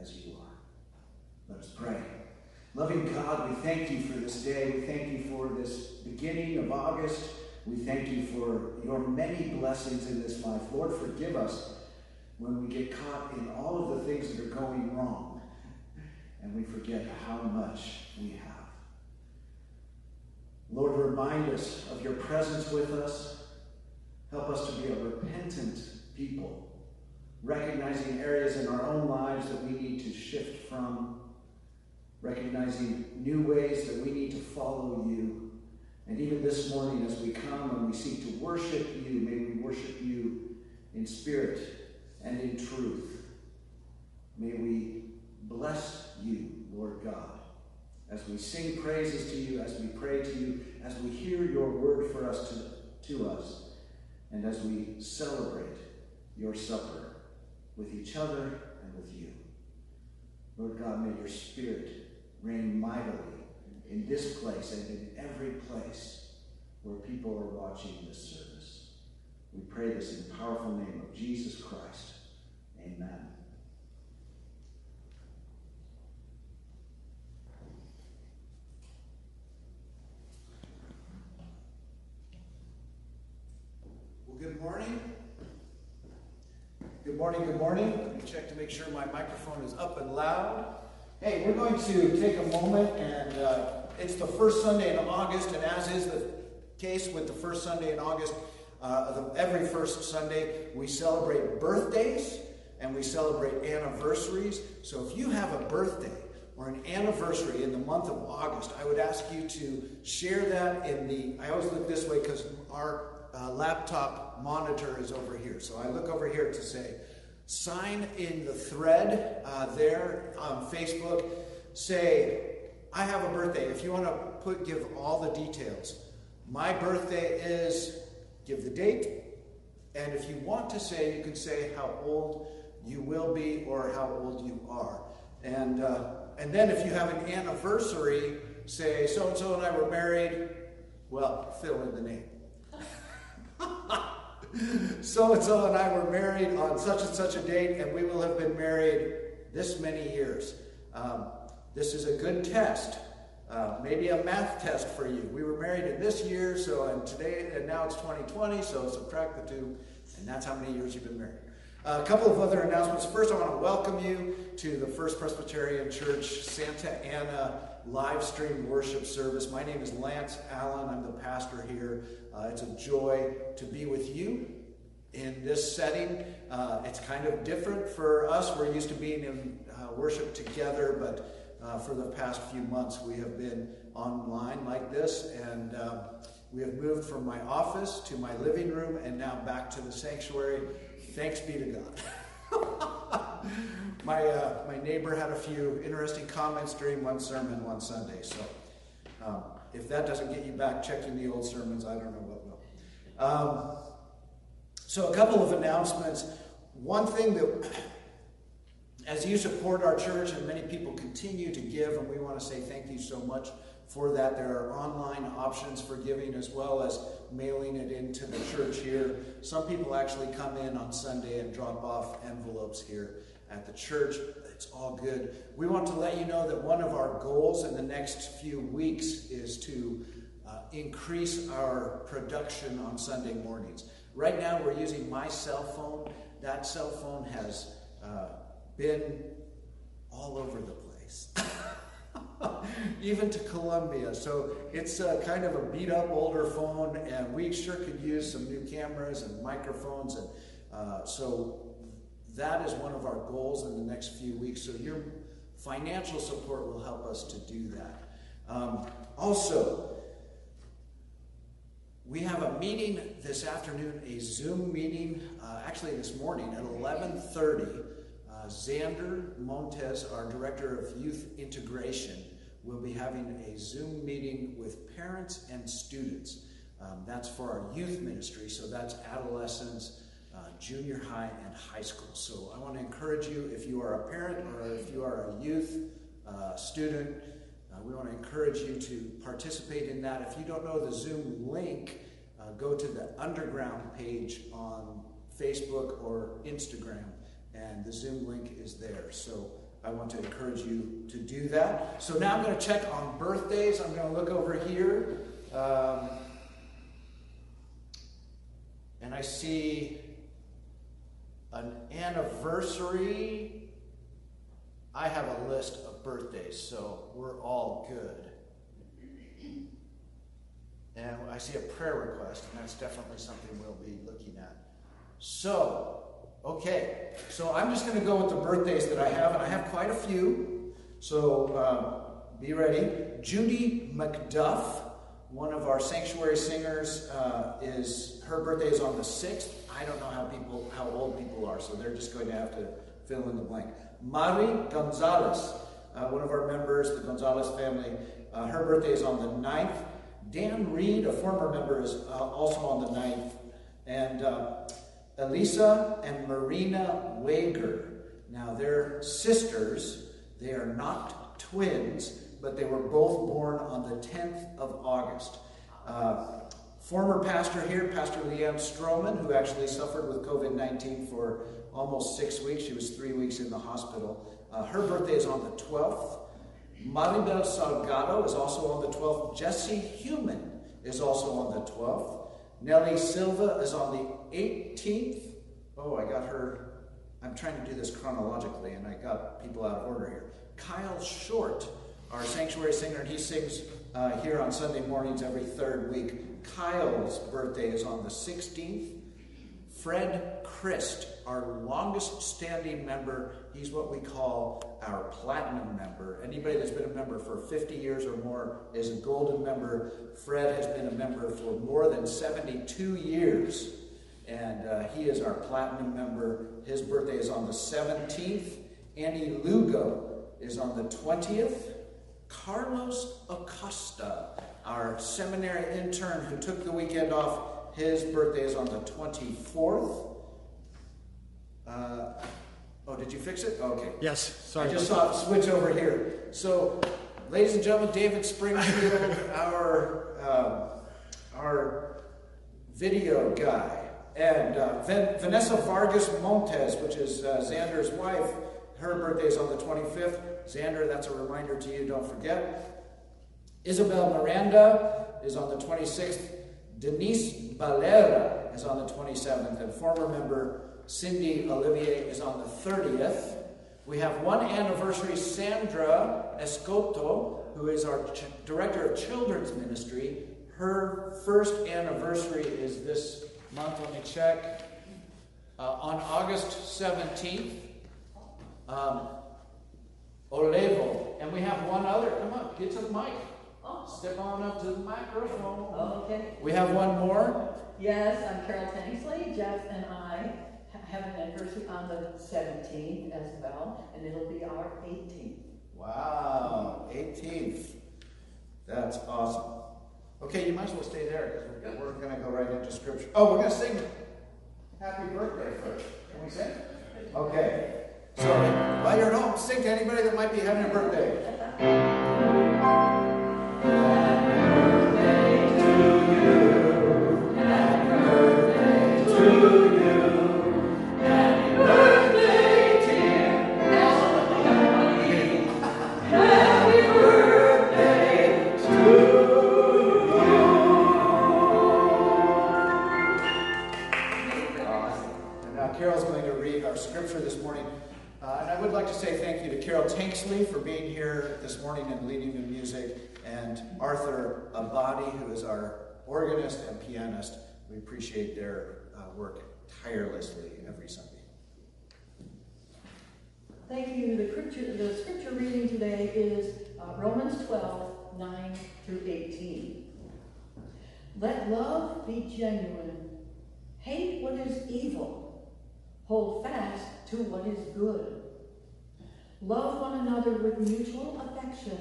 as you are. Let us pray. Loving God, we thank you for this day. We thank you for this beginning of August. We thank you for your many blessings in this life. Lord, forgive us when we get caught in all of the things that are going wrong and we forget how much we have. Lord, remind us of your presence with us. Help us to be a repentant people recognizing areas in our own lives that we need to shift from, recognizing new ways that we need to follow you. And even this morning, as we come and we seek to worship you, may we worship you in spirit and in truth. May we bless you, Lord God, as we sing praises to you, as we pray to you, as we hear your word for us to, to us. and as we celebrate your supper with each other and with you. Lord God, may your spirit reign mightily in this place and in every place where people are watching this service. We pray this in the powerful name of Jesus Christ. Amen. good morning. Good morning, good morning. Let me check to make sure my microphone is up and loud. Hey, we're going to take a moment, and uh, it's the first Sunday in August, and as is the case with the first Sunday in August, uh, every first Sunday we celebrate birthdays and we celebrate anniversaries. So if you have a birthday or an anniversary in the month of August, I would ask you to share that in the. I always look this way because our uh, laptop monitor is over here. So I look over here to say, sign in the thread uh, there on Facebook. Say, I have a birthday. If you want to put, give all the details. My birthday is, give the date. And if you want to say, you can say how old you will be or how old you are. And, uh, and then if you have an anniversary, say, so and so and I were married, well, fill in the name so and so and I were married on such and such a date, and we will have been married this many years. Um, this is a good test. Uh, maybe a math test for you. We were married in this year, so and today and now it's 2020, so subtract the two, and that's how many years you've been married. Uh, a couple of other announcements. First, I want to welcome you to the First Presbyterian Church Santa Ana live stream worship service. My name is Lance Allen. I'm the pastor here. Uh, it's a joy to be with you in this setting. Uh, it's kind of different for us. We're used to being in uh, worship together, but uh, for the past few months we have been online like this, and um, we have moved from my office to my living room and now back to the sanctuary. Thanks be to God. my, uh, my neighbor had a few interesting comments during one sermon one Sunday, so um, if that doesn't get you back checking the old sermons, I don't know what will. Um, so, a couple of announcements. One thing that, as you support our church, and many people continue to give, and we want to say thank you so much for that. There are online options for giving as well as mailing it into the church here. Some people actually come in on Sunday and drop off envelopes here at the church. It's all good. We want to let you know that one of our goals in the next few weeks is to uh, increase our production on Sunday mornings. Right now, we're using my cell phone. That cell phone has uh, been all over the place. even to Colombia. So it's a, kind of a beat up older phone, and we sure could use some new cameras and microphones. And uh, so that is one of our goals in the next few weeks. So your financial support will help us to do that. Um, also, we have a meeting this afternoon, a Zoom meeting, uh, actually this morning at 11:30. Uh, Xander Montes, our director of youth integration, will be having a Zoom meeting with parents and students. Um, that's for our youth ministry, so that's adolescents, junior high, and high school. So I want to encourage you, if you are a parent or if you are a youth uh, student, uh, we want to encourage you to participate in that. If you don't know the Zoom link, uh, go to the underground page on Facebook or Instagram, and the Zoom link is there. So I want to encourage you to do that. So now I'm going to check on birthdays. I'm going to look over here. Um, and I see an anniversary. I have a list of birthdays, so we're all good. And I see a prayer request, and that's definitely something we'll be looking at. So, okay, so I'm just going to go with the birthdays that I have, and I have quite a few. So um, be ready. Judy McDuff, one of our sanctuary singers, uh, is her birthday is on the sixth. I don't know how people how old people are, so they're just going to have to fill in the blank. Mari Gonzalez, uh, one of our members, the Gonzalez family, uh, her birthday is on the 9th. Dan Reed, a former member, is uh, also on the 9th. And uh, Elisa and Marina Wager. Now, they're sisters. They are not twins, but they were both born on the 10th of August. Uh, former pastor here, Pastor Leanne Stroman, who actually suffered with COVID 19 for almost six weeks. She was three weeks in the hospital. Uh, her birthday is on the 12th. Maribel Salgado is also on the 12th. Jesse Human is also on the 12th. Nellie Silva is on the 18th. Oh, I got her. I'm trying to do this chronologically, and I got people out of order here. Kyle Short, our sanctuary singer, and he sings uh, here on Sunday mornings every third week. Kyle's birthday is on the 16th. Fred Christ, our longest standing member, he's what we call our platinum member. Anybody that's been a member for 50 years or more is a golden member. Fred has been a member for more than 72 years, and uh, he is our platinum member. His birthday is on the 17th. Annie Lugo is on the 20th. Carlos Acosta, our seminary intern who took the weekend off, his birthday is on the 24th. Uh, oh, did you fix it? Okay. Yes, sorry. I just saw it switch over here. So, ladies and gentlemen, David Springfield, our uh, our video guy, and uh, Vanessa Vargas Montes, which is uh, Xander's wife. Her birthday is on the 25th. Xander, that's a reminder to you. Don't forget. Isabel Miranda is on the 26th. Denise Valera is on the 27th, and former member Cindy Olivier is on the 30th. We have one anniversary, Sandra Escoto, who is our ch- director of children's ministry. Her first anniversary is this month. Let me check. Uh, on August 17th, um, Olevo. And we have one other. Come on, get to the mic. Step on up to the microphone. Okay. We have one more. Yes, I'm Carol Tanksley. Jeff and I have an anniversary on the 17th as well, and it'll be our 18th. Wow, 18th. That's awesome. Okay, you might as well stay there because we're, we're going to go right into scripture. Oh, we're going to sing Happy Birthday first. Can we sing? Okay. So while you're at home, sing to anybody that might be having a birthday. Abadi, who is our organist and pianist. We appreciate their uh, work tirelessly every Sunday. Thank you. The scripture, the scripture reading today is uh, Romans 12, 9 through 18. Let love be genuine. Hate what is evil Hold fast to what is good. Love one another with mutual affection.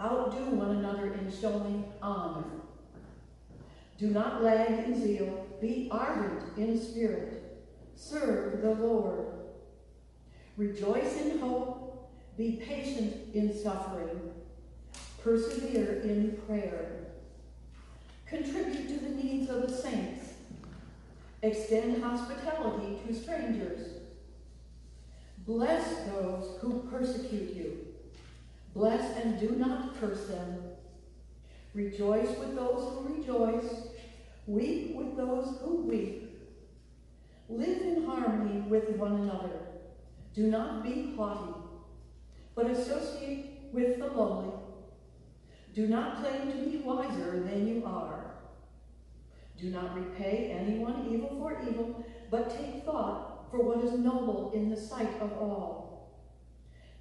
Outdo one another in showing honor. Do not lag in zeal. Be ardent in spirit. Serve the Lord. Rejoice in hope. Be patient in suffering. Persevere in prayer. Contribute to the needs of the saints Extend hospitality to strangers. Bless those who persecute you. Bless and do not curse them. Rejoice with those who rejoice. Weep with those who weep. Live in harmony with one another. Do not be haughty, but associate with the lowly. Do not claim to be wiser than you are. Do not repay anyone evil for evil, but take thought for what is noble in the sight of all.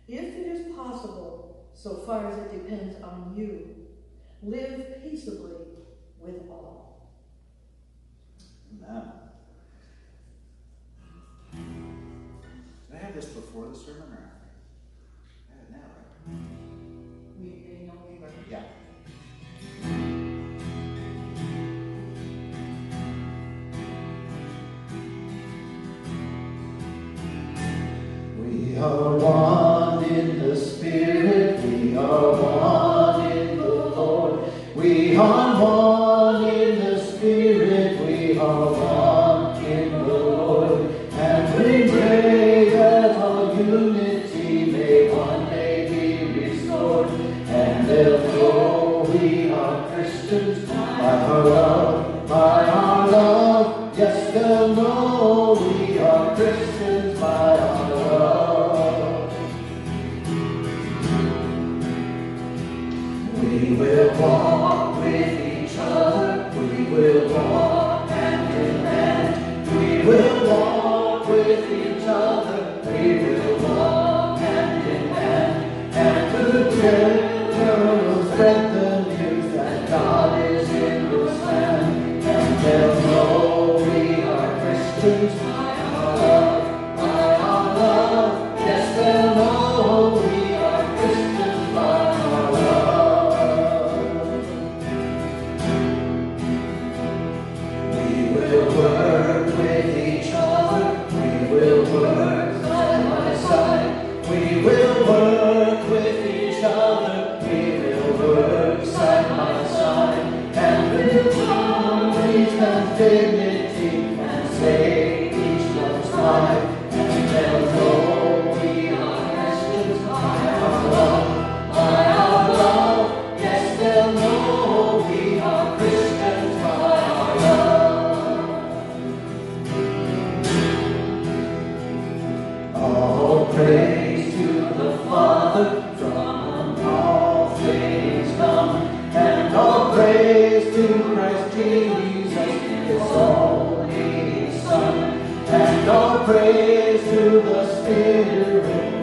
If it is possible, so far as it depends on you, live peaceably praise to the Spirit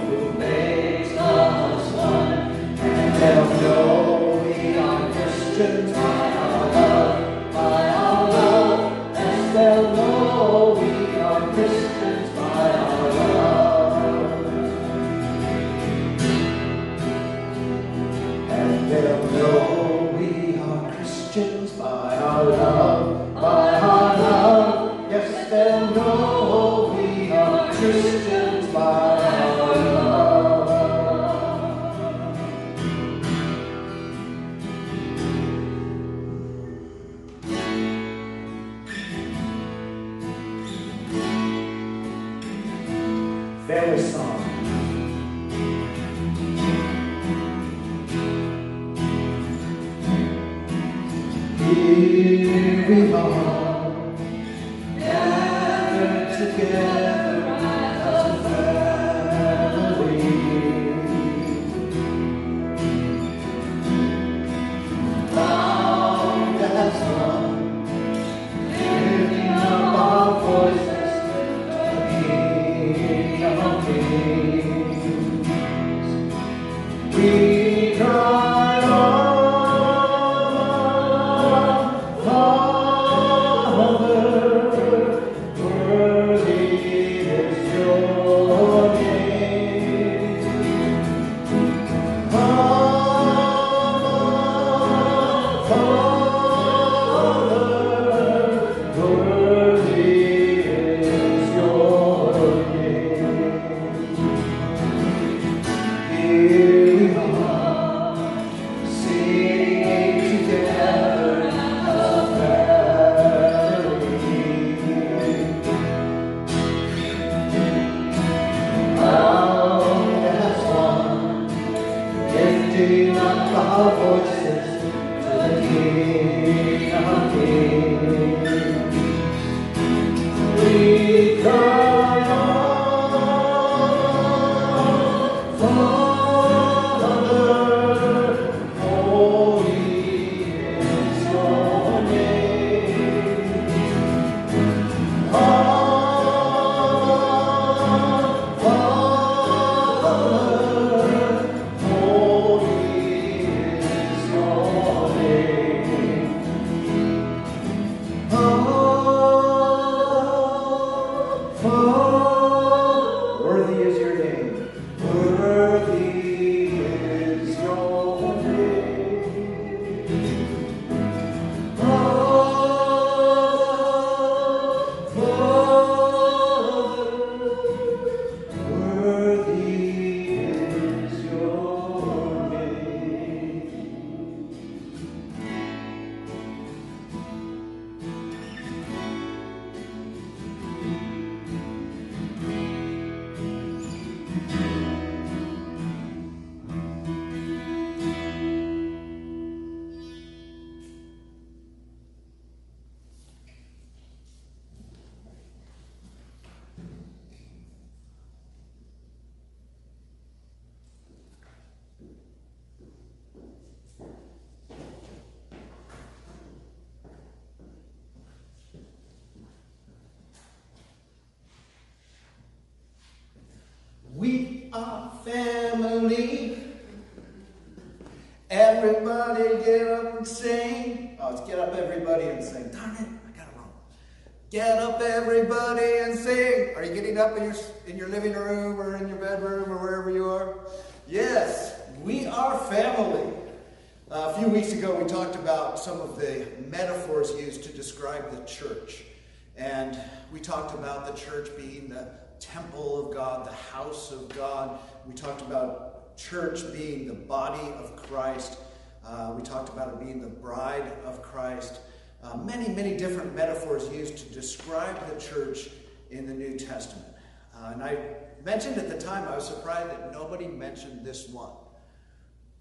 house of God. We talked about church being the body of Christ. Uh, we talked about it being the bride of Christ. Uh, many, many different metaphors used to describe the church in the New Testament. Uh, and I mentioned at the time, I was surprised that nobody mentioned this one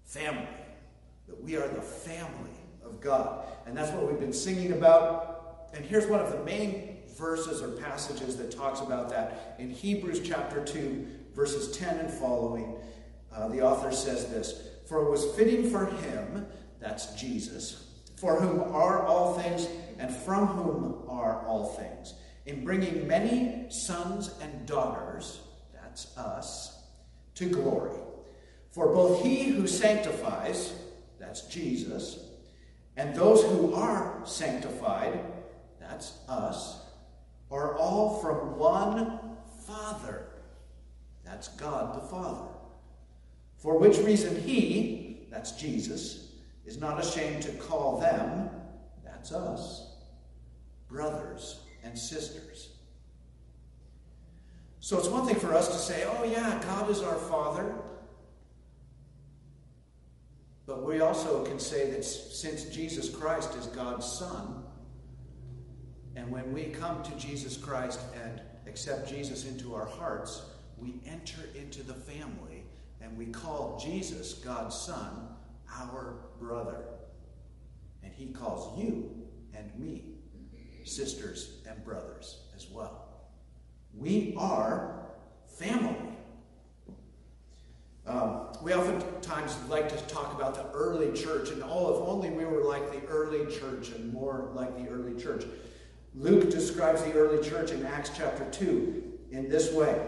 family. That we are the family of God. And that's what we've been singing about. And here's one of the main verses or passages that talks about that. In Hebrews chapter 2, verses 10 and following, uh, the author says this For it was fitting for him, that's Jesus, for whom are all things, and from whom are all things, in bringing many sons and daughters, that's us, to glory. For both he who sanctifies, that's Jesus, and those who are sanctified, that's us, are all from one Father. That's God the Father. For which reason he, that's Jesus, is not ashamed to call them, that's us, brothers and sisters. So it's one thing for us to say, oh yeah, God is our Father. But we also can say that since Jesus Christ is God's Son, and when we come to Jesus Christ and accept Jesus into our hearts, we enter into the family and we call Jesus, God's Son, our brother. And he calls you and me sisters and brothers as well. We are family. Um, we oftentimes like to talk about the early church, and oh, if only we were like the early church and more like the early church. Luke describes the early church in Acts chapter 2 in this way.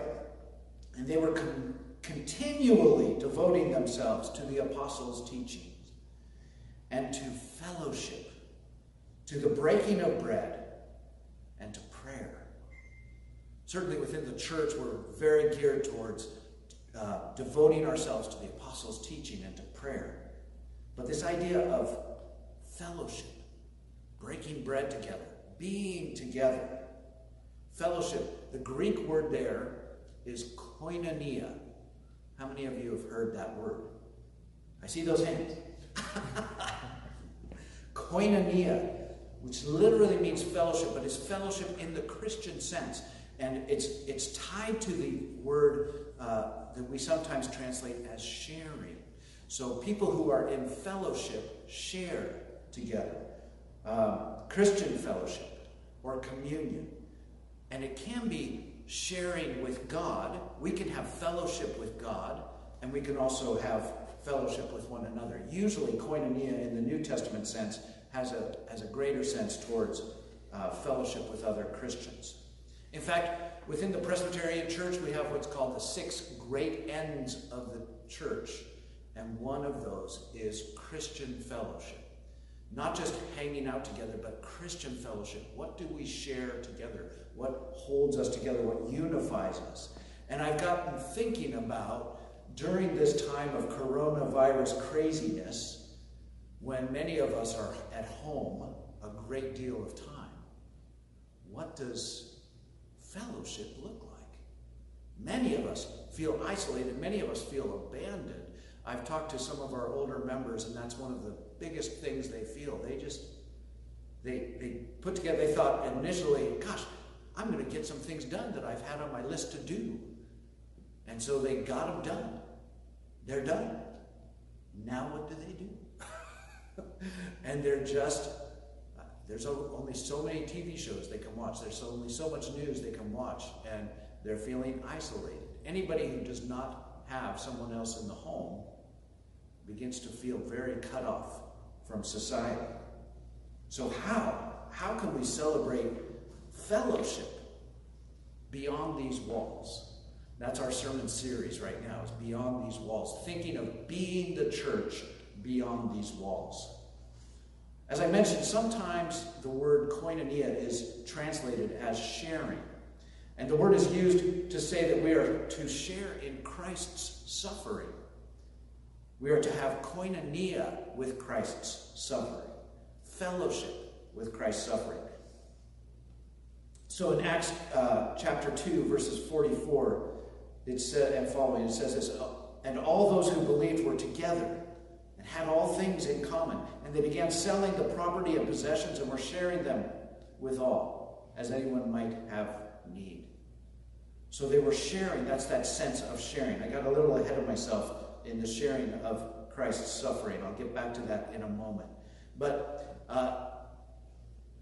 And they were con- continually devoting themselves to the apostles' teachings and to fellowship, to the breaking of bread, and to prayer. Certainly within the church, we're very geared towards uh, devoting ourselves to the apostles' teaching and to prayer. But this idea of fellowship, breaking bread together, being together. Fellowship, the Greek word there is koinonia. How many of you have heard that word? I see those hands. koinonia, which literally means fellowship, but it's fellowship in the Christian sense. And it's, it's tied to the word uh, that we sometimes translate as sharing. So people who are in fellowship share together. Um, Christian fellowship or communion. And it can be sharing with God. We can have fellowship with God, and we can also have fellowship with one another. Usually, koinonia in the New Testament sense has a, has a greater sense towards uh, fellowship with other Christians. In fact, within the Presbyterian Church, we have what's called the six great ends of the church, and one of those is Christian fellowship. Not just hanging out together, but Christian fellowship. What do we share together? What holds us together? What unifies us? And I've gotten thinking about during this time of coronavirus craziness, when many of us are at home a great deal of time, what does fellowship look like? Many of us feel isolated, many of us feel abandoned. I've talked to some of our older members, and that's one of the biggest things they feel. They just, they, they put together, they thought initially, gosh, I'm going to get some things done that I've had on my list to do. And so they got them done. They're done. Now what do they do? and they're just, there's only so many TV shows they can watch. There's only so much news they can watch. And they're feeling isolated. Anybody who does not have someone else in the home begins to feel very cut off from society. So, how? How can we celebrate fellowship beyond these walls? That's our sermon series right now, is Beyond These Walls, thinking of being the church beyond these walls. As I mentioned, sometimes the word koinonia is translated as sharing. And the word is used to say that we are to share in Christ's suffering. We are to have koinonia with Christ's suffering, fellowship with Christ's suffering. So in Acts uh, chapter 2, verses 44, it said, and following, it says this, and all those who believed were together and had all things in common. And they began selling the property and possessions and were sharing them with all, as anyone might have need. So they were sharing. That's that sense of sharing. I got a little ahead of myself in the sharing of Christ's suffering. I'll get back to that in a moment. But uh,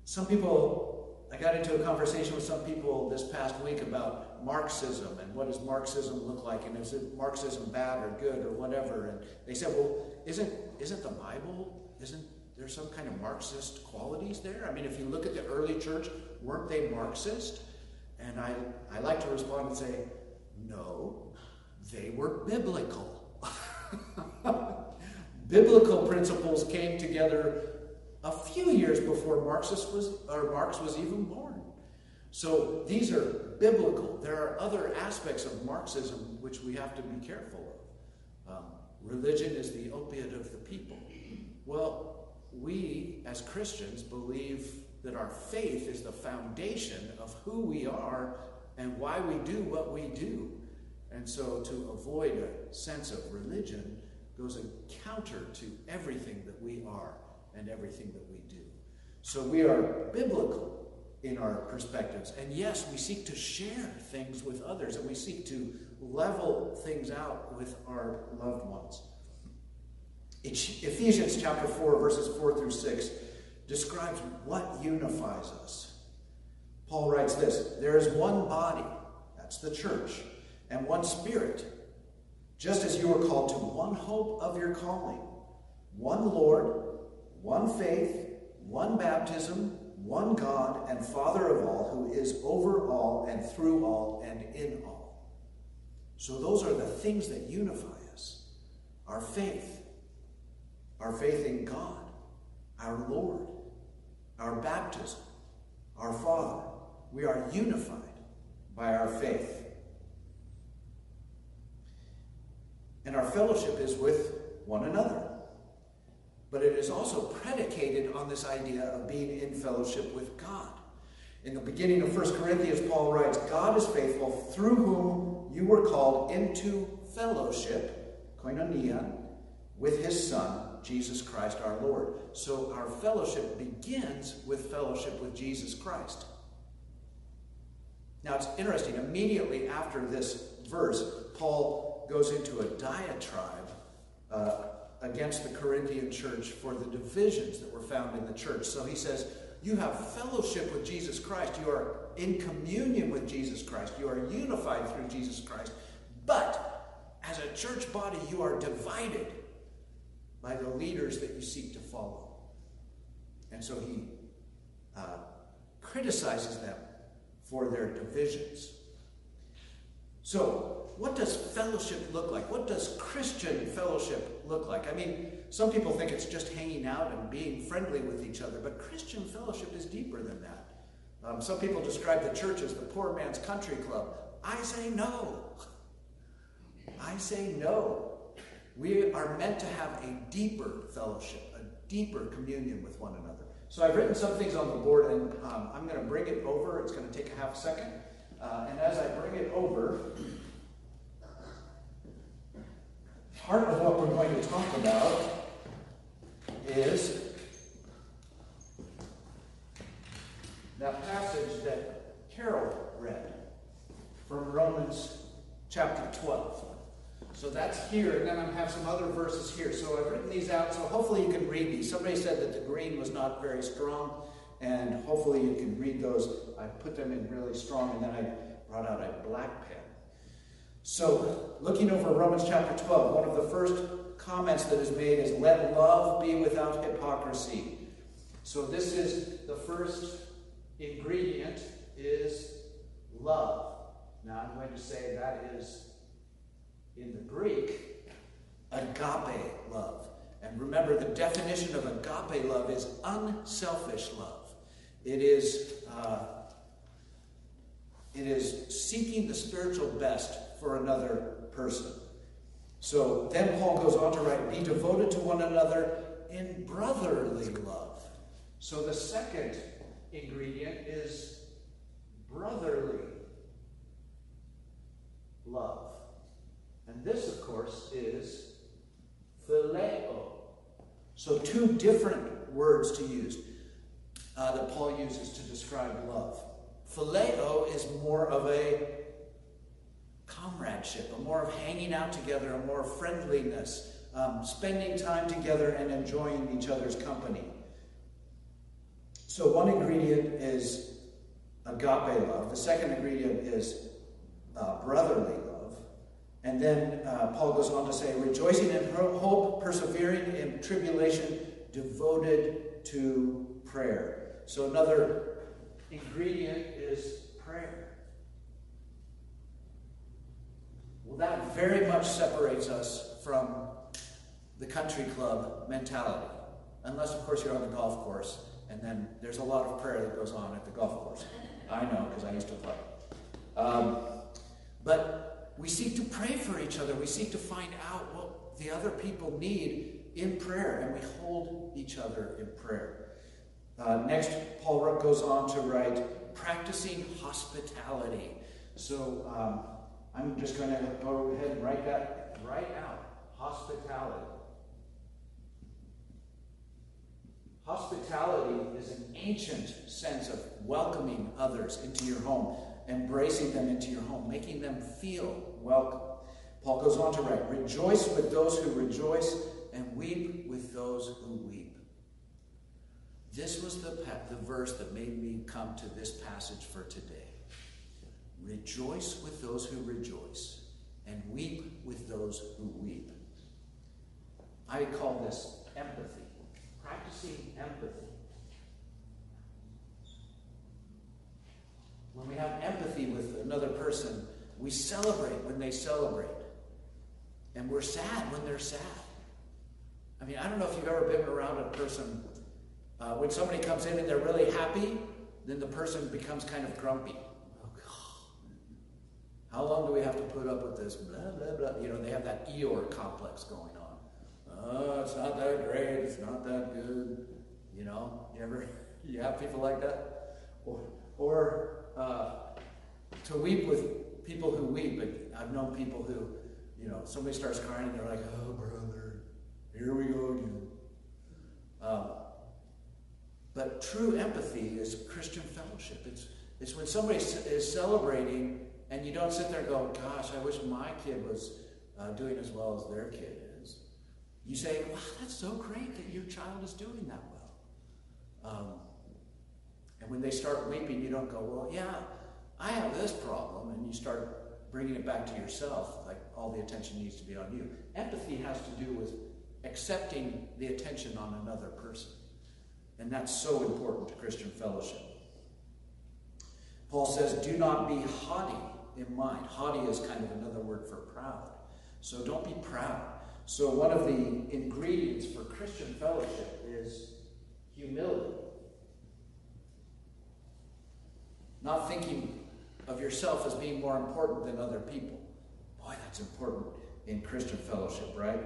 some people, I got into a conversation with some people this past week about Marxism and what does Marxism look like, and is it Marxism bad or good or whatever? And they said, well, isn't isn't the Bible isn't there some kind of Marxist qualities there? I mean, if you look at the early church, weren't they Marxist? And I, I like to respond and say, no, they were biblical. biblical principles came together a few years before Marxist was, or Marx was even born. So these are biblical. There are other aspects of Marxism which we have to be careful of. Um, religion is the opiate of the people. Well, we as Christians believe that our faith is the foundation of who we are and why we do what we do. And so to avoid a sense of religion goes counter to everything that we are and everything that we do. So we are biblical in our perspectives. And yes, we seek to share things with others and we seek to level things out with our loved ones. Ephesians chapter 4, verses 4 through 6 describes what unifies us. Paul writes this There is one body, that's the church, and one spirit, just as you are called to one hope of your calling, one Lord, one faith, one baptism, one God and Father of all, who is over all and through all and in all. So, those are the things that unify us our faith, our faith in God, our Lord, our baptism, our Father. We are unified by our faith. And our fellowship is with one another. But it is also predicated on this idea of being in fellowship with God. In the beginning of 1 Corinthians, Paul writes, God is faithful, through whom you were called into fellowship, koinonia, with his Son, Jesus Christ our Lord. So our fellowship begins with fellowship with Jesus Christ. Now it's interesting, immediately after this verse, Paul goes into a diatribe uh, against the Corinthian church for the divisions that were found in the church. So he says, You have fellowship with Jesus Christ. You are in communion with Jesus Christ. You are unified through Jesus Christ. But as a church body, you are divided by the leaders that you seek to follow. And so he uh, criticizes them for their divisions. So, what does fellowship look like? What does Christian fellowship look like? I mean, some people think it's just hanging out and being friendly with each other, but Christian fellowship is deeper than that. Um, some people describe the church as the poor man's country club. I say no. I say no. We are meant to have a deeper fellowship, a deeper communion with one another. So I've written some things on the board, and um, I'm going to bring it over. It's going to take a half second. Uh, and as I bring it over, part of what we're going to talk about is that passage that Carol read from Romans chapter 12. So that's here, and then I have some other verses here. So I've written these out, so hopefully you can read these. Somebody said that the green was not very strong, and hopefully you can read those. I put them in really strong, and then I brought out a black pen. So, looking over Romans chapter 12, one of the first comments that is made is, Let love be without hypocrisy. So, this is the first ingredient is love. Now, I'm going to say that is in the Greek, agape love. And remember, the definition of agape love is unselfish love. It is, uh, it is seeking the spiritual best for another person. So then Paul goes on to write, Be devoted to one another in brotherly love. So the second ingredient is brotherly love. And this, of course, is phileo. So, two different words to use uh, that Paul uses to describe love. Phileo is more of a comradeship, a more of hanging out together, a more friendliness, um, spending time together and enjoying each other's company. So, one ingredient is agape love, the second ingredient is uh, brotherly love. And then uh, Paul goes on to say, rejoicing in hope, persevering in tribulation, devoted to prayer. So, another ingredient is prayer. Well, that very much separates us from the country club mentality. Unless, of course, you're on the golf course, and then there's a lot of prayer that goes on at the golf course. I know, because I used to play. Um, but we seek to pray for each other. We seek to find out what the other people need in prayer, and we hold each other in prayer. Uh, next, Paul goes on to write, practicing hospitality. So um, I'm just going to go ahead and write that right out hospitality. Hospitality is an ancient sense of welcoming others into your home, embracing them into your home, making them feel welcome. Paul goes on to write, Rejoice with those who rejoice, and weep with those who weep. This was the, the verse that made me come to this passage for today. Rejoice with those who rejoice, and weep with those who weep. I call this empathy, practicing empathy. When we have empathy with another person, we celebrate when they celebrate. And we're sad when they're sad. I mean, I don't know if you've ever been around a person, uh, when somebody comes in and they're really happy, then the person becomes kind of grumpy. How long do we have to put up with this? Blah, blah, blah. You know, they have that Eeyore complex going on. Oh, it's not that great. It's not that good. You know, you ever, you have people like that? Or, or uh, to weep with people who weep. I've known people who, you know, somebody starts crying and they're like, oh, brother, here we go again. Um, but true empathy is Christian fellowship. It's, it's when somebody is celebrating and you don't sit there and go, gosh, I wish my kid was uh, doing as well as their kid is. You say, wow, that's so great that your child is doing that well. Um, and when they start weeping, you don't go, well, yeah, I have this problem. And you start bringing it back to yourself, like all the attention needs to be on you. Empathy has to do with accepting the attention on another person. And that's so important to Christian fellowship. Paul says, do not be haughty in mind. Haughty is kind of another word for proud. So don't be proud. So, one of the ingredients for Christian fellowship is humility. Not thinking of yourself as being more important than other people. Boy, that's important in Christian fellowship, right?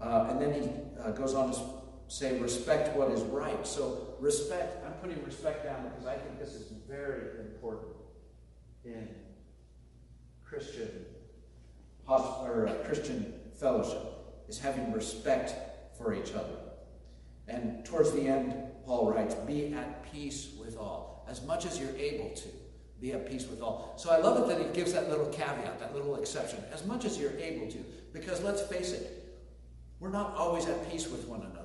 Uh, and then he uh, goes on to say, respect what is right. So, respect, I'm putting respect down because I think this is very important in Christian, or uh, Christian fellowship, is having respect for each other. And towards the end, Paul writes, be at peace with all, as much as you're able to. Be at peace with all. So I love it that he gives that little caveat, that little exception, as much as you're able to. Because let's face it, we're not always at peace with one another.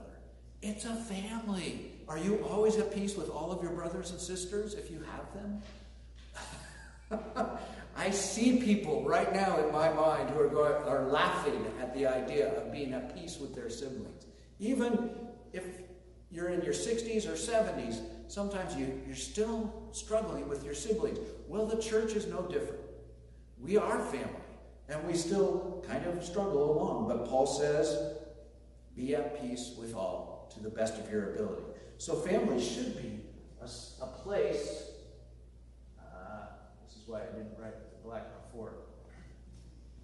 It's a family. Are you always at peace with all of your brothers and sisters if you have them? I see people right now in my mind who are, going, are laughing at the idea of being at peace with their siblings. Even if you're in your 60s or 70s, sometimes you, you're still struggling with your siblings. Well, the church is no different. We are family, and we still kind of struggle along. But Paul says, Be at peace with all to the best of your ability. So, family should be a, a place. Uh, this is why I didn't write black before.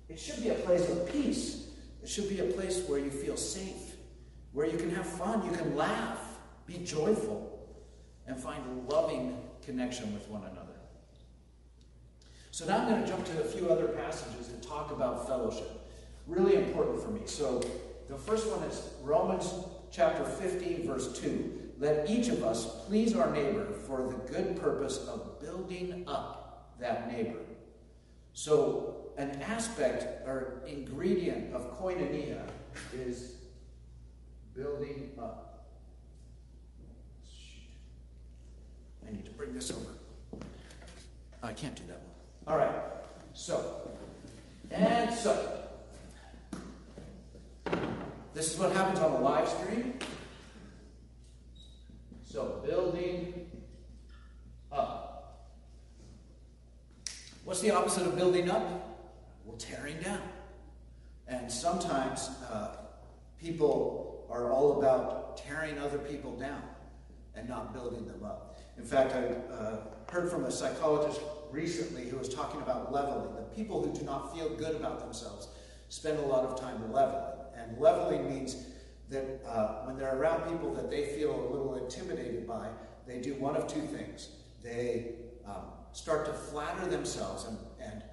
It should be a place of peace. It should be a place where you feel safe, where you can have fun, you can laugh, be joyful, and find loving connection with one another. So now I'm going to jump to a few other passages that talk about fellowship. Really important for me. So the first one is Romans chapter 15, verse 2. Let each of us please our neighbor for the good purpose of building up that neighbor. So, an aspect or ingredient of koinonia is building up. Shoot. I need to bring this over. I can't do that one. All right. So, and so. This is what happens on the live stream. So, building up. What's the opposite of building up? Well, tearing down. And sometimes uh, people are all about tearing other people down and not building them up. In fact, I uh, heard from a psychologist recently who was talking about leveling. The people who do not feel good about themselves spend a lot of time leveling. And leveling means that uh, when they're around people that they feel a little intimidated by, they do one of two things. They um, start to flatter themselves and, and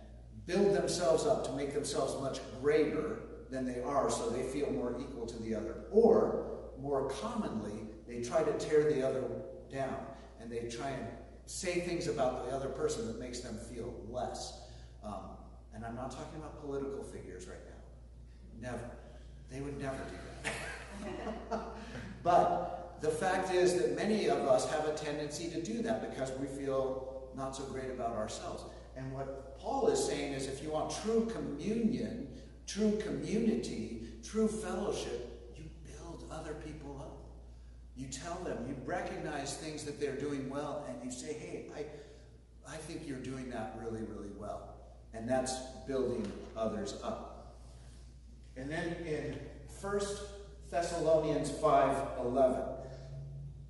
build themselves up to make themselves much greater than they are so they feel more equal to the other. Or, more commonly, they try to tear the other down and they try and say things about the other person that makes them feel less. Um, and I'm not talking about political figures right now. Never. They would never do that. but the fact is that many of us have a tendency to do that because we feel not so great about ourselves. And what Paul is saying is if you want true communion, true community, true fellowship, you build other people up. You tell them, you recognize things that they're doing well, and you say, hey, I, I think you're doing that really, really well. And that's building others up. And then in 1 Thessalonians 5:11,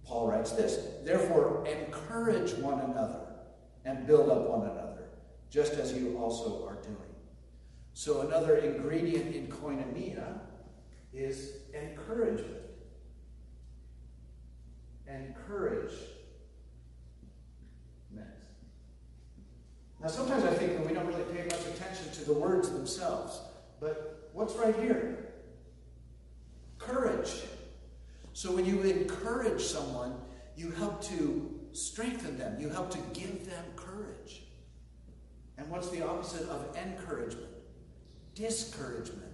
Paul writes this, "Therefore encourage one another and build up one another, just as you also are doing." So another ingredient in koinonia is encouragement. Encourage. Now, sometimes I think that we don't really pay much attention to the words themselves, but what's right here? Courage. So when you encourage someone, you help to strengthen them, you help to give them courage. And what's the opposite of encouragement? Discouragement.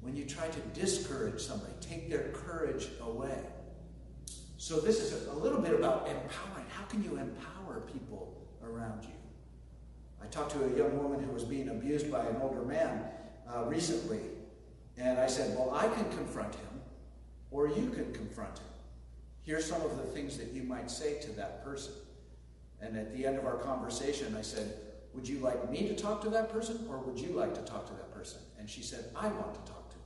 When you try to discourage somebody, take their courage away. So, this is a little bit about empowering. How can you empower people around you? I talked to a young woman who was being abused by an older man, uh, recently, and I said, Well, I can confront him, or you can confront him. Here's some of the things that you might say to that person. And at the end of our conversation, I said, Would you like me to talk to that person, or would you like to talk to that person? And she said, I want to talk to him.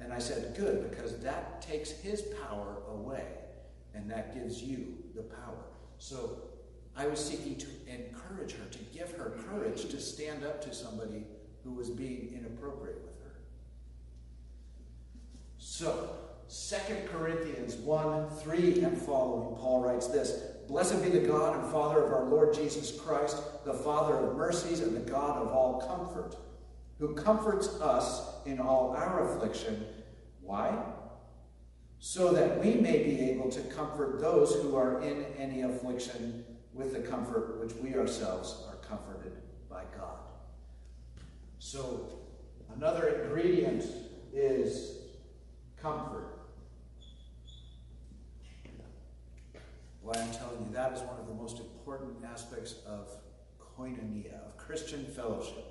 And I said, Good, because that takes his power away, and that gives you the power. So I was seeking to encourage her, to give her courage to stand up to somebody who was being inappropriate with her. So, 2 Corinthians 1 3 and following, Paul writes this Blessed be the God and Father of our Lord Jesus Christ, the Father of mercies and the God of all comfort, who comforts us in all our affliction. Why? So that we may be able to comfort those who are in any affliction with the comfort which we ourselves are comforted by God. So, another ingredient is comfort. Why I'm telling you that is one of the most important aspects of koinonia, of Christian fellowship.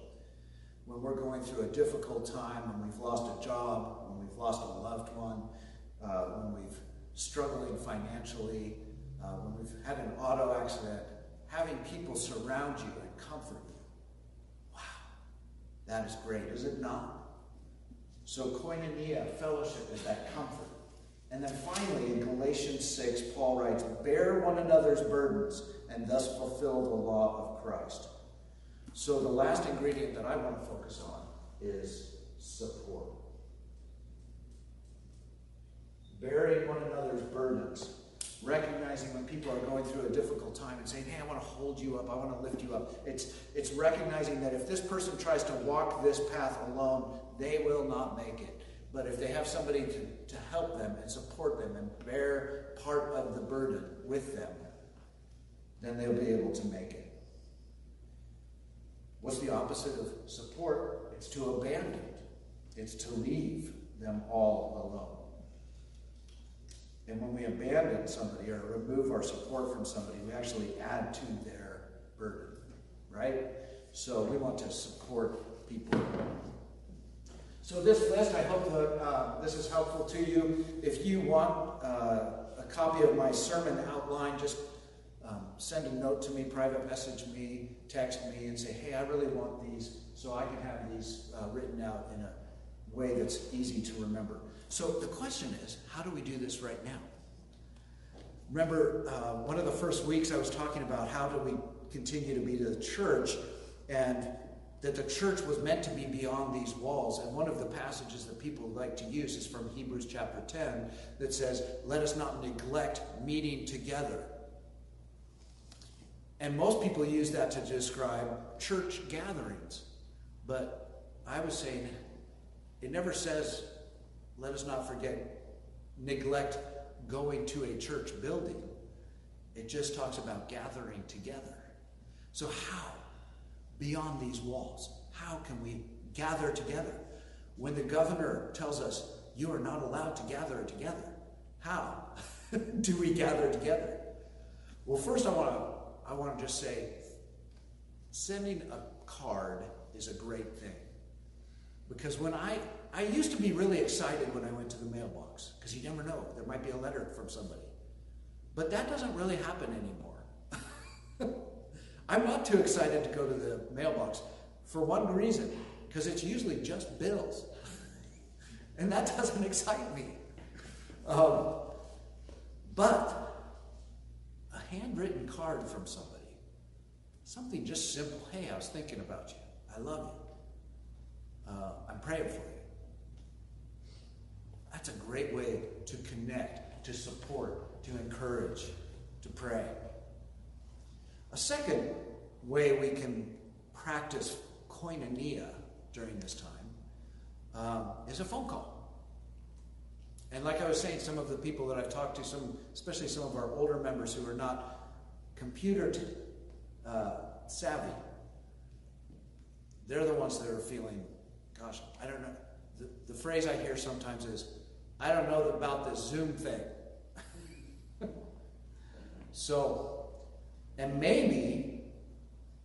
When we're going through a difficult time, when we've lost a job, when we've lost a loved one, uh, when we've struggling financially, uh, when we've had an auto accident, having people surround you and comfort you Wow, that is great, is it not? So koinonia, fellowship, is that comfort. And then finally, in Galatians 6, Paul writes, Bear one another's burdens and thus fulfill the law of Christ. So the last ingredient that I want to focus on is support. Bearing one another's burdens. Recognizing when people are going through a difficult time and saying, Hey, I want to hold you up, I want to lift you up. It's, it's recognizing that if this person tries to walk this path alone, they will not make it. But if they have somebody to, to help them and support them and bear part of the burden with them, then they'll be able to make it. What's the opposite of support? It's to abandon, it's to leave them all alone. And when we abandon somebody or remove our support from somebody, we actually add to their burden, right? So we want to support people. So this list, I hope that uh, this is helpful to you. If you want uh, a copy of my sermon outline, just um, send a note to me, private message me, text me, and say, hey, I really want these so I can have these uh, written out in a way that's easy to remember. So the question is, how do we do this right now? Remember, uh, one of the first weeks I was talking about how do we continue to be the church, and that the church was meant to be beyond these walls. And one of the passages that people like to use is from Hebrews chapter 10 that says, Let us not neglect meeting together. And most people use that to describe church gatherings. But I was saying, it never says, let us not forget, neglect going to a church building. It just talks about gathering together. So, how? Beyond these walls? How can we gather together? When the governor tells us you are not allowed to gather together, how do we gather together? Well, first I want to I want to just say sending a card is a great thing. Because when I I used to be really excited when I went to the mailbox because you never know there might be a letter from somebody. But that doesn't really happen anymore. I'm not too excited to go to the mailbox for one reason because it's usually just bills. and that doesn't excite me. Um, but a handwritten card from somebody, something just simple hey, I was thinking about you. I love you. Uh, I'm praying for you. That's a great way to connect, to support, to encourage, to pray. A second way we can practice koinonia during this time um, is a phone call. And like I was saying, some of the people that I've talked to, some, especially some of our older members who are not computer uh, savvy, they're the ones that are feeling, gosh, I don't know. The, the phrase I hear sometimes is, I don't know about this Zoom thing. so, and maybe,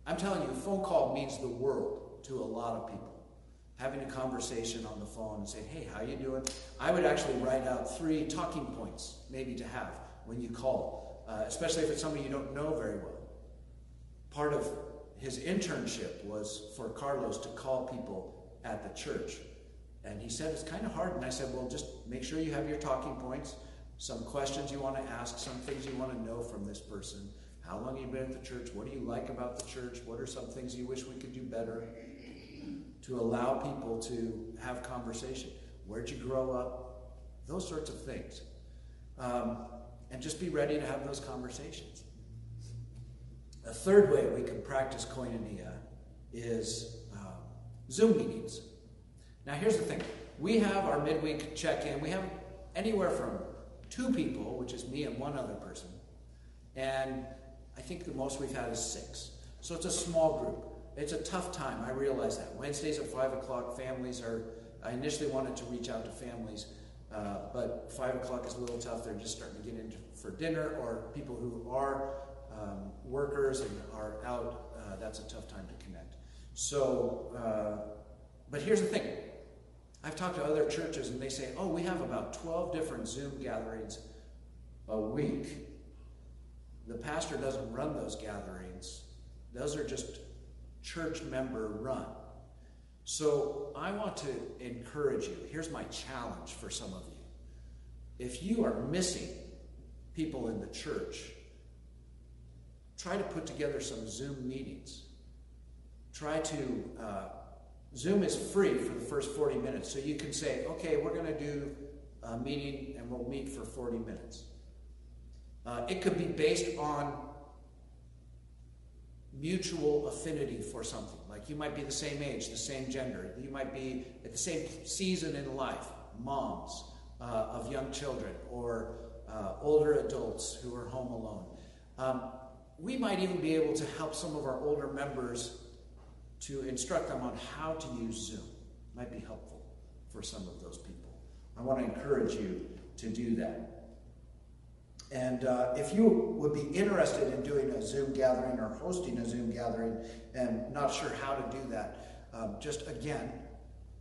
I'm telling you, a phone call means the world to a lot of people. Having a conversation on the phone and saying, hey, how you doing? I would actually write out three talking points maybe to have when you call, uh, especially if it's somebody you don't know very well. Part of his internship was for Carlos to call people at the church. And he said, it's kind of hard. And I said, well, just make sure you have your talking points, some questions you want to ask, some things you want to know from this person. How long have you been at the church? What do you like about the church? What are some things you wish we could do better? To allow people to have conversation. Where'd you grow up? Those sorts of things. Um, and just be ready to have those conversations. A third way we can practice koinonia is um, Zoom meetings. Now, here's the thing we have our midweek check in, we have anywhere from two people, which is me and one other person, and I think the most we've had is six. So it's a small group. It's a tough time, I realize that. Wednesdays at 5 o'clock, families are, I initially wanted to reach out to families, uh, but 5 o'clock is a little tough. They're just starting to get in for dinner, or people who are um, workers and are out, uh, that's a tough time to connect. So, uh, but here's the thing I've talked to other churches and they say, oh, we have about 12 different Zoom gatherings a week. The pastor doesn't run those gatherings, those are just church member run. So I want to encourage you. Here's my challenge for some of you. If you are missing people in the church, try to put together some Zoom meetings. Try to, uh, Zoom is free for the first 40 minutes. So you can say, okay, we're going to do a meeting and we'll meet for 40 minutes. Uh, it could be based on mutual affinity for something. Like you might be the same age, the same gender, you might be at the same season in life, moms uh, of young children, or uh, older adults who are home alone. Um, we might even be able to help some of our older members to instruct them on how to use Zoom. Might be helpful for some of those people. I want to encourage you to do that. And uh, if you would be interested in doing a Zoom gathering or hosting a Zoom gathering and not sure how to do that, um, just again,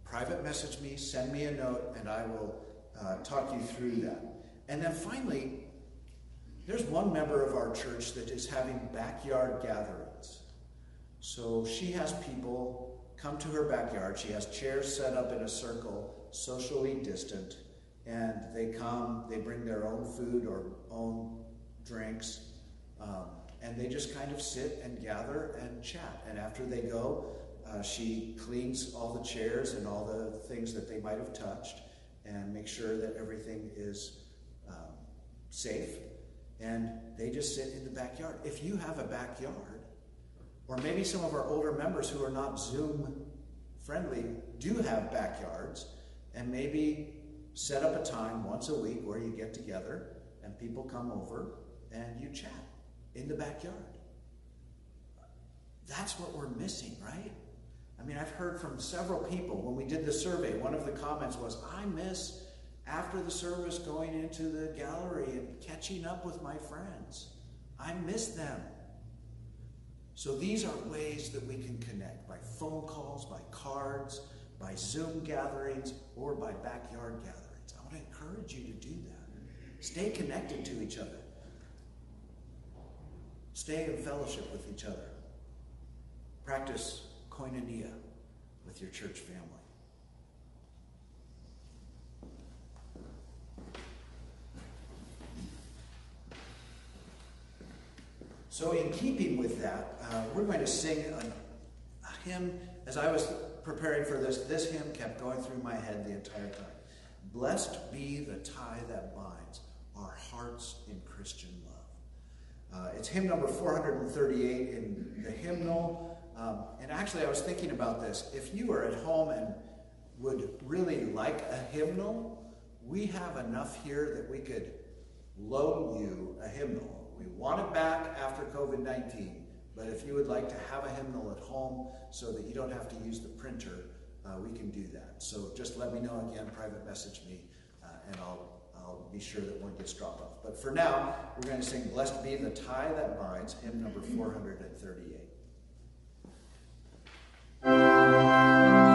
private message me, send me a note, and I will uh, talk you through that. And then finally, there's one member of our church that is having backyard gatherings. So she has people come to her backyard. She has chairs set up in a circle, socially distant and they come, they bring their own food or own drinks, um, and they just kind of sit and gather and chat. And after they go, uh, she cleans all the chairs and all the things that they might have touched and make sure that everything is um, safe. And they just sit in the backyard. If you have a backyard, or maybe some of our older members who are not Zoom friendly do have backyards, and maybe set up a time once a week where you get together and people come over and you chat in the backyard. That's what we're missing, right? I mean, I've heard from several people when we did the survey, one of the comments was, I miss after the service going into the gallery and catching up with my friends. I miss them. So these are ways that we can connect by phone calls, by cards, by Zoom gatherings, or by backyard gatherings to encourage you to do that. Stay connected to each other. Stay in fellowship with each other. Practice koinonia with your church family. So, in keeping with that, uh, we're going to sing a, a hymn. As I was preparing for this, this hymn kept going through my head the entire time. Blessed be the tie that binds our hearts in Christian love. Uh, it's hymn number 438 in the hymnal. Um, and actually, I was thinking about this. If you are at home and would really like a hymnal, we have enough here that we could loan you a hymnal. We want it back after COVID 19, but if you would like to have a hymnal at home so that you don't have to use the printer, uh, we can do that. So just let me know again, private message me, uh, and I'll, I'll be sure that one gets dropped off. But for now, we're going to sing Blessed Be the Tie That Binds, hymn number 438.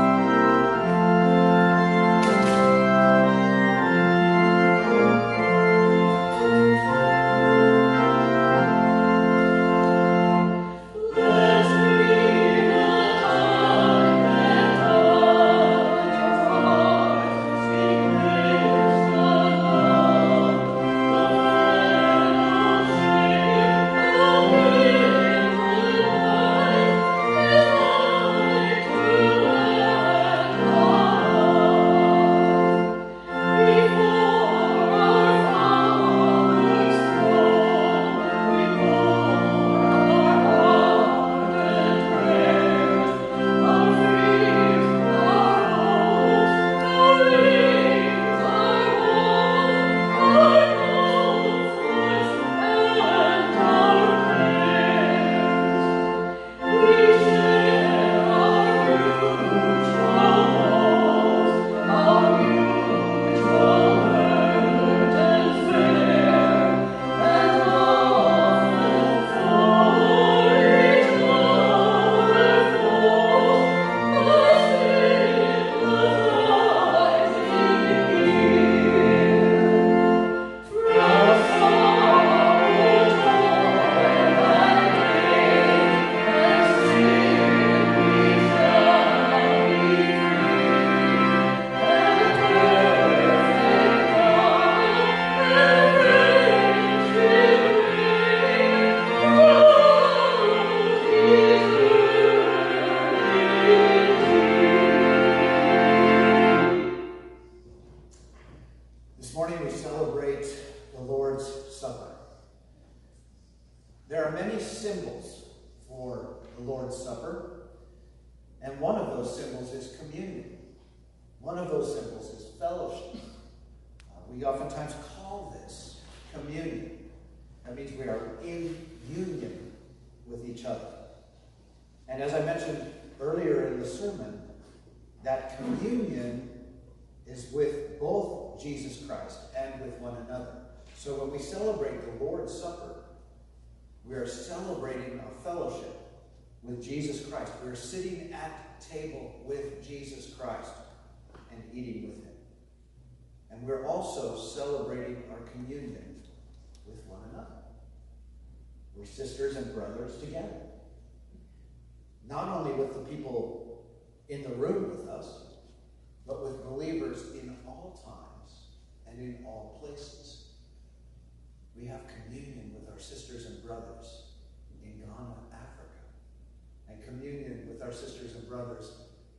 Brothers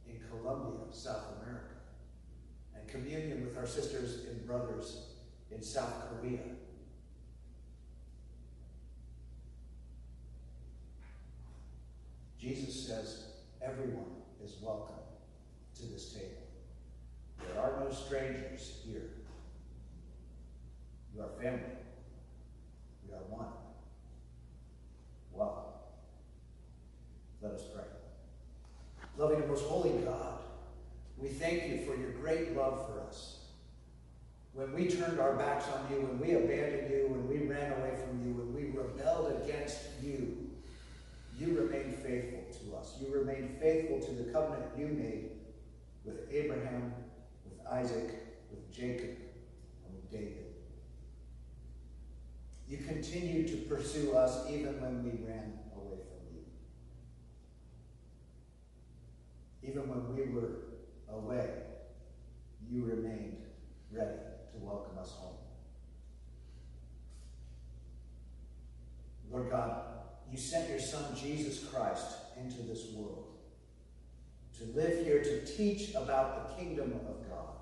in Colombia, South America, and communion with our sisters and brothers in South Korea. Jesus says everyone is welcome to this table. There are no strangers here. You are family. We are one. Welcome. Let us pray. Loving and most holy God, we thank you for your great love for us. When we turned our backs on you, when we abandoned you, when we ran away from you, when we rebelled against you, you remained faithful to us. You remained faithful to the covenant you made with Abraham, with Isaac, with Jacob, and with David. You continued to pursue us even when we ran away from you. Even when we were away, you remained ready to welcome us home. Lord God, you sent your Son, Jesus Christ, into this world to live here, to teach about the kingdom of God,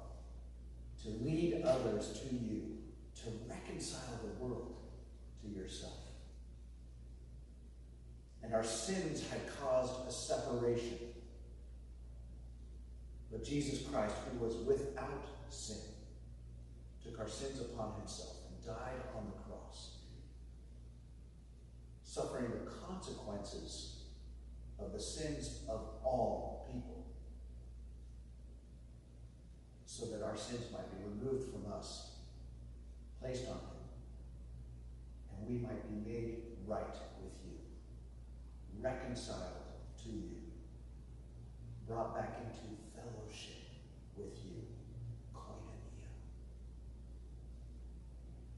to lead others to you, to reconcile the world to yourself. And our sins had caused a separation. But Jesus Christ, who was without sin, took our sins upon himself and died on the cross, suffering the consequences of the sins of all people, so that our sins might be removed from us, placed on him, and we might be made right with you, reconciled to you, brought back into fellowship with you, koinonia.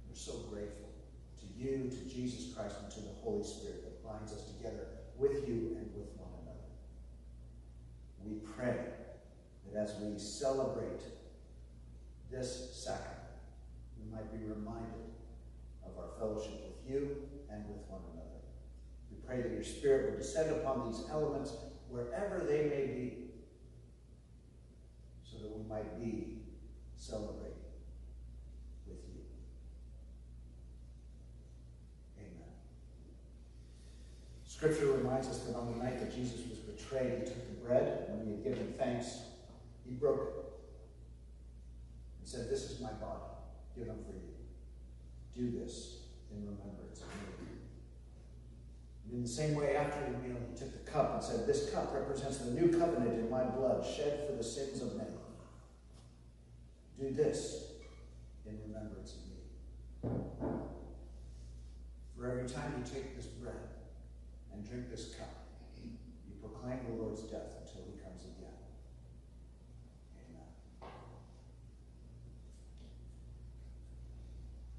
We're so grateful to you, to Jesus Christ, and to the Holy Spirit that binds us together with you and with one another. We pray that as we celebrate this sacrament, we might be reminded of our fellowship with you and with one another. We pray that your Spirit will descend upon these elements wherever they may be, that we might be celebrating with you. Amen. Scripture reminds us that on the night that Jesus was betrayed, he took the bread, and when he had given thanks, he broke it and said, This is my body given for you. Do this in remembrance of me. And in the same way, after the meal, he took the cup and said, This cup represents the new covenant in my blood, shed for the sins of men. Do this in remembrance of me. For every time you take this bread and drink this cup, you proclaim the Lord's death until he comes again. Amen.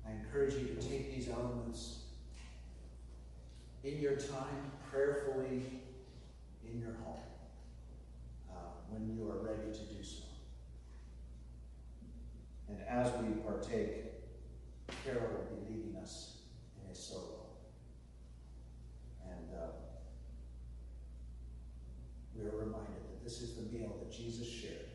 I encourage you to take these elements in your time, prayerfully, in your home, uh, when you are ready to do so. And as we partake, Carol will be leading us in a solo. And uh, we are reminded that this is the meal that Jesus shared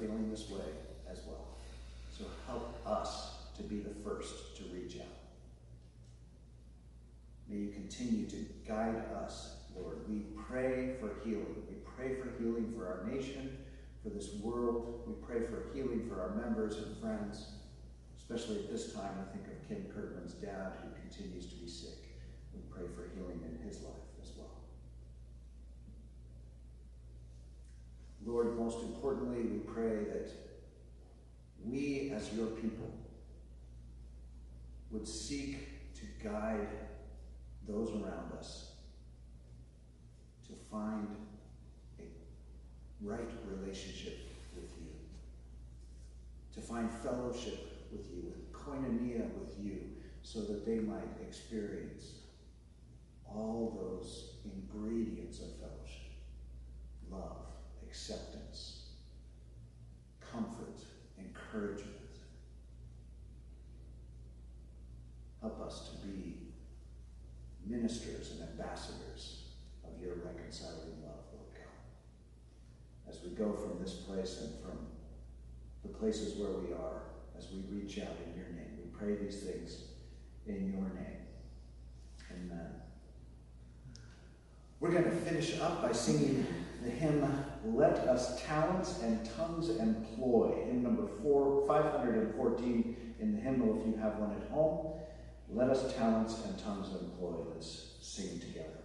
feeling this way as well. So help us to be the first to reach out. May you continue to guide us, Lord. We pray for healing. We pray for healing for our nation, for this world. We pray for healing for our members and friends. Especially at this time, I think of Kim Kirkman's dad who continues to be sick. We pray for healing in his life as well. Lord, most importantly, we pray that we as your people would seek to guide those around us to find a right relationship with you, to find fellowship with you, with koinonia with you, so that they might experience all those ingredients of fellowship love, acceptance, comfort, encouragement. Help us to be ministers and ambassadors of your reconciling love, Lord God. As we go from this place and from the places where we are, as we reach out in your name, we pray these things in your name. Amen. We're going to finish up by singing the hymn, Let Us Talents and Tongues Employ, hymn number four, 514 in the hymnal if you have one at home. Let us talents and tongues employ. Let's sing together.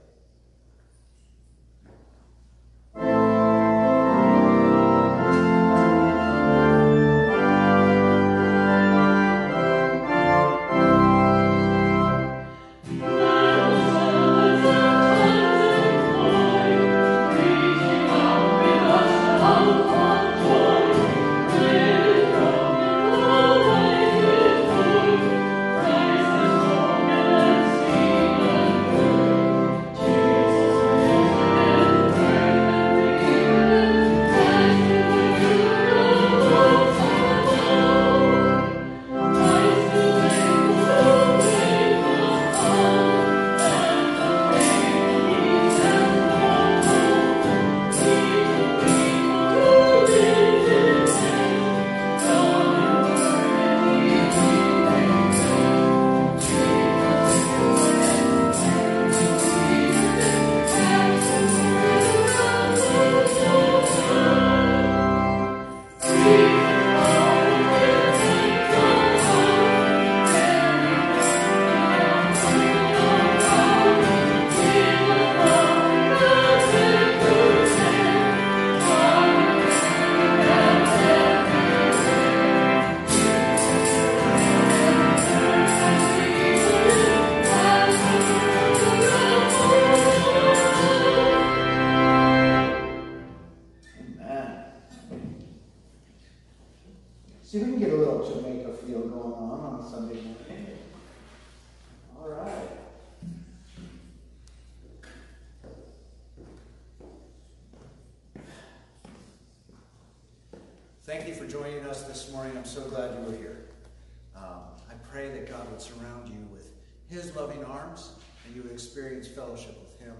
You experience fellowship with him.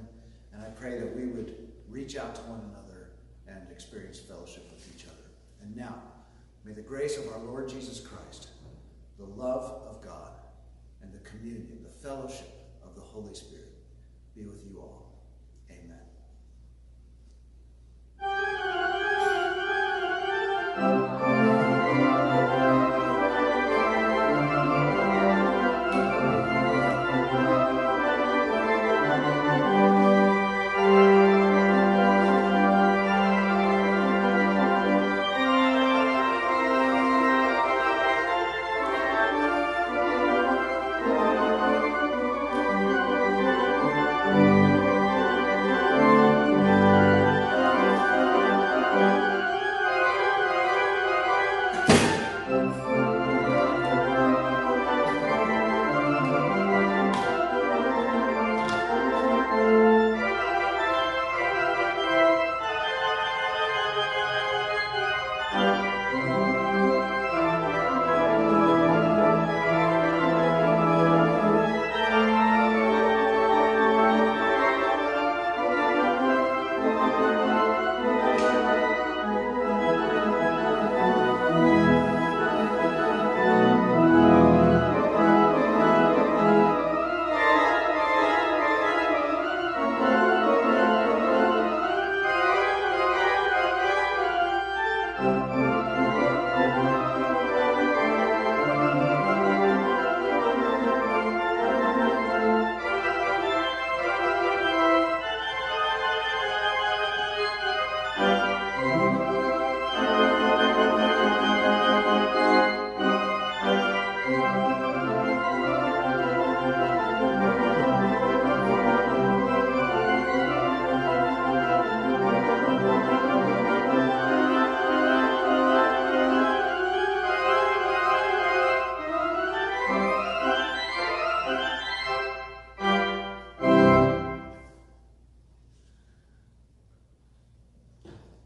And I pray that we would reach out to one another and experience fellowship with each other. And now, may the grace of our Lord Jesus Christ, the love of God, and the communion, the fellowship of the Holy Spirit be with you all.